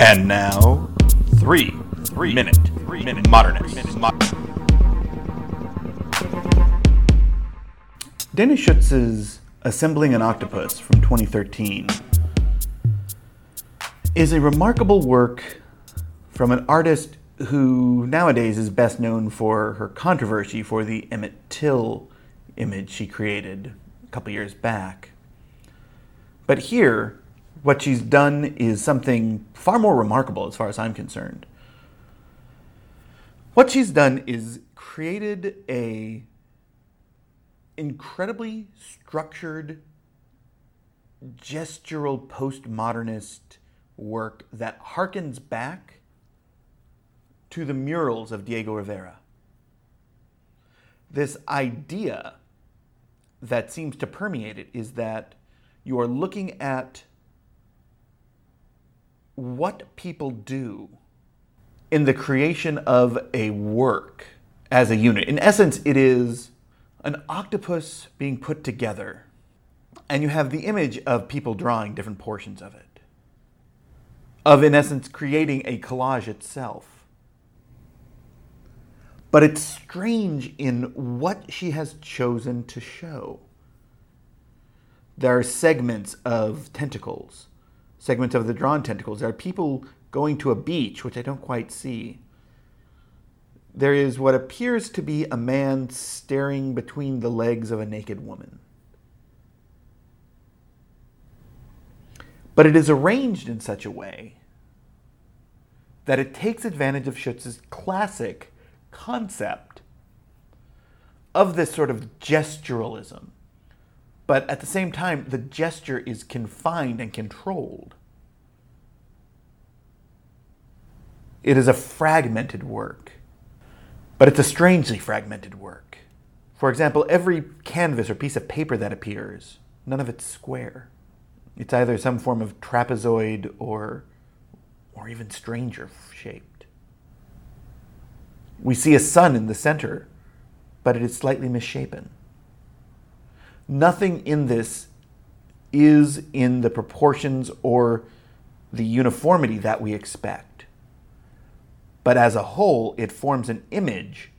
And now, three, three minute, three minute modernist. Dana Schutz's Assembling an Octopus from 2013 is a remarkable work from an artist who nowadays is best known for her controversy for the Emmett Till image she created a couple years back. But here, what she's done is something far more remarkable as far as I'm concerned. What she's done is created a incredibly structured gestural postmodernist work that harkens back to the murals of Diego Rivera. This idea that seems to permeate it is that you are looking at what people do in the creation of a work as a unit. In essence, it is an octopus being put together, and you have the image of people drawing different portions of it, of, in essence, creating a collage itself. But it's strange in what she has chosen to show. There are segments of tentacles segments of the drawn tentacles. There are people going to a beach, which I don't quite see. There is what appears to be a man staring between the legs of a naked woman. But it is arranged in such a way that it takes advantage of Schutz's classic concept of this sort of gesturalism but at the same time, the gesture is confined and controlled. It is a fragmented work, but it's a strangely fragmented work. For example, every canvas or piece of paper that appears, none of it's square. It's either some form of trapezoid or, or even stranger shaped. We see a sun in the center, but it is slightly misshapen. Nothing in this is in the proportions or the uniformity that we expect. But as a whole, it forms an image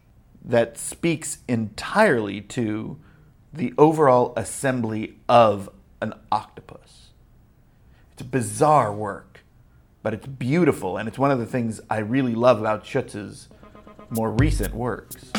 that speaks entirely to the overall assembly of an octopus. It's a bizarre work, but it's beautiful, and it's one of the things I really love about Schutz's more recent works.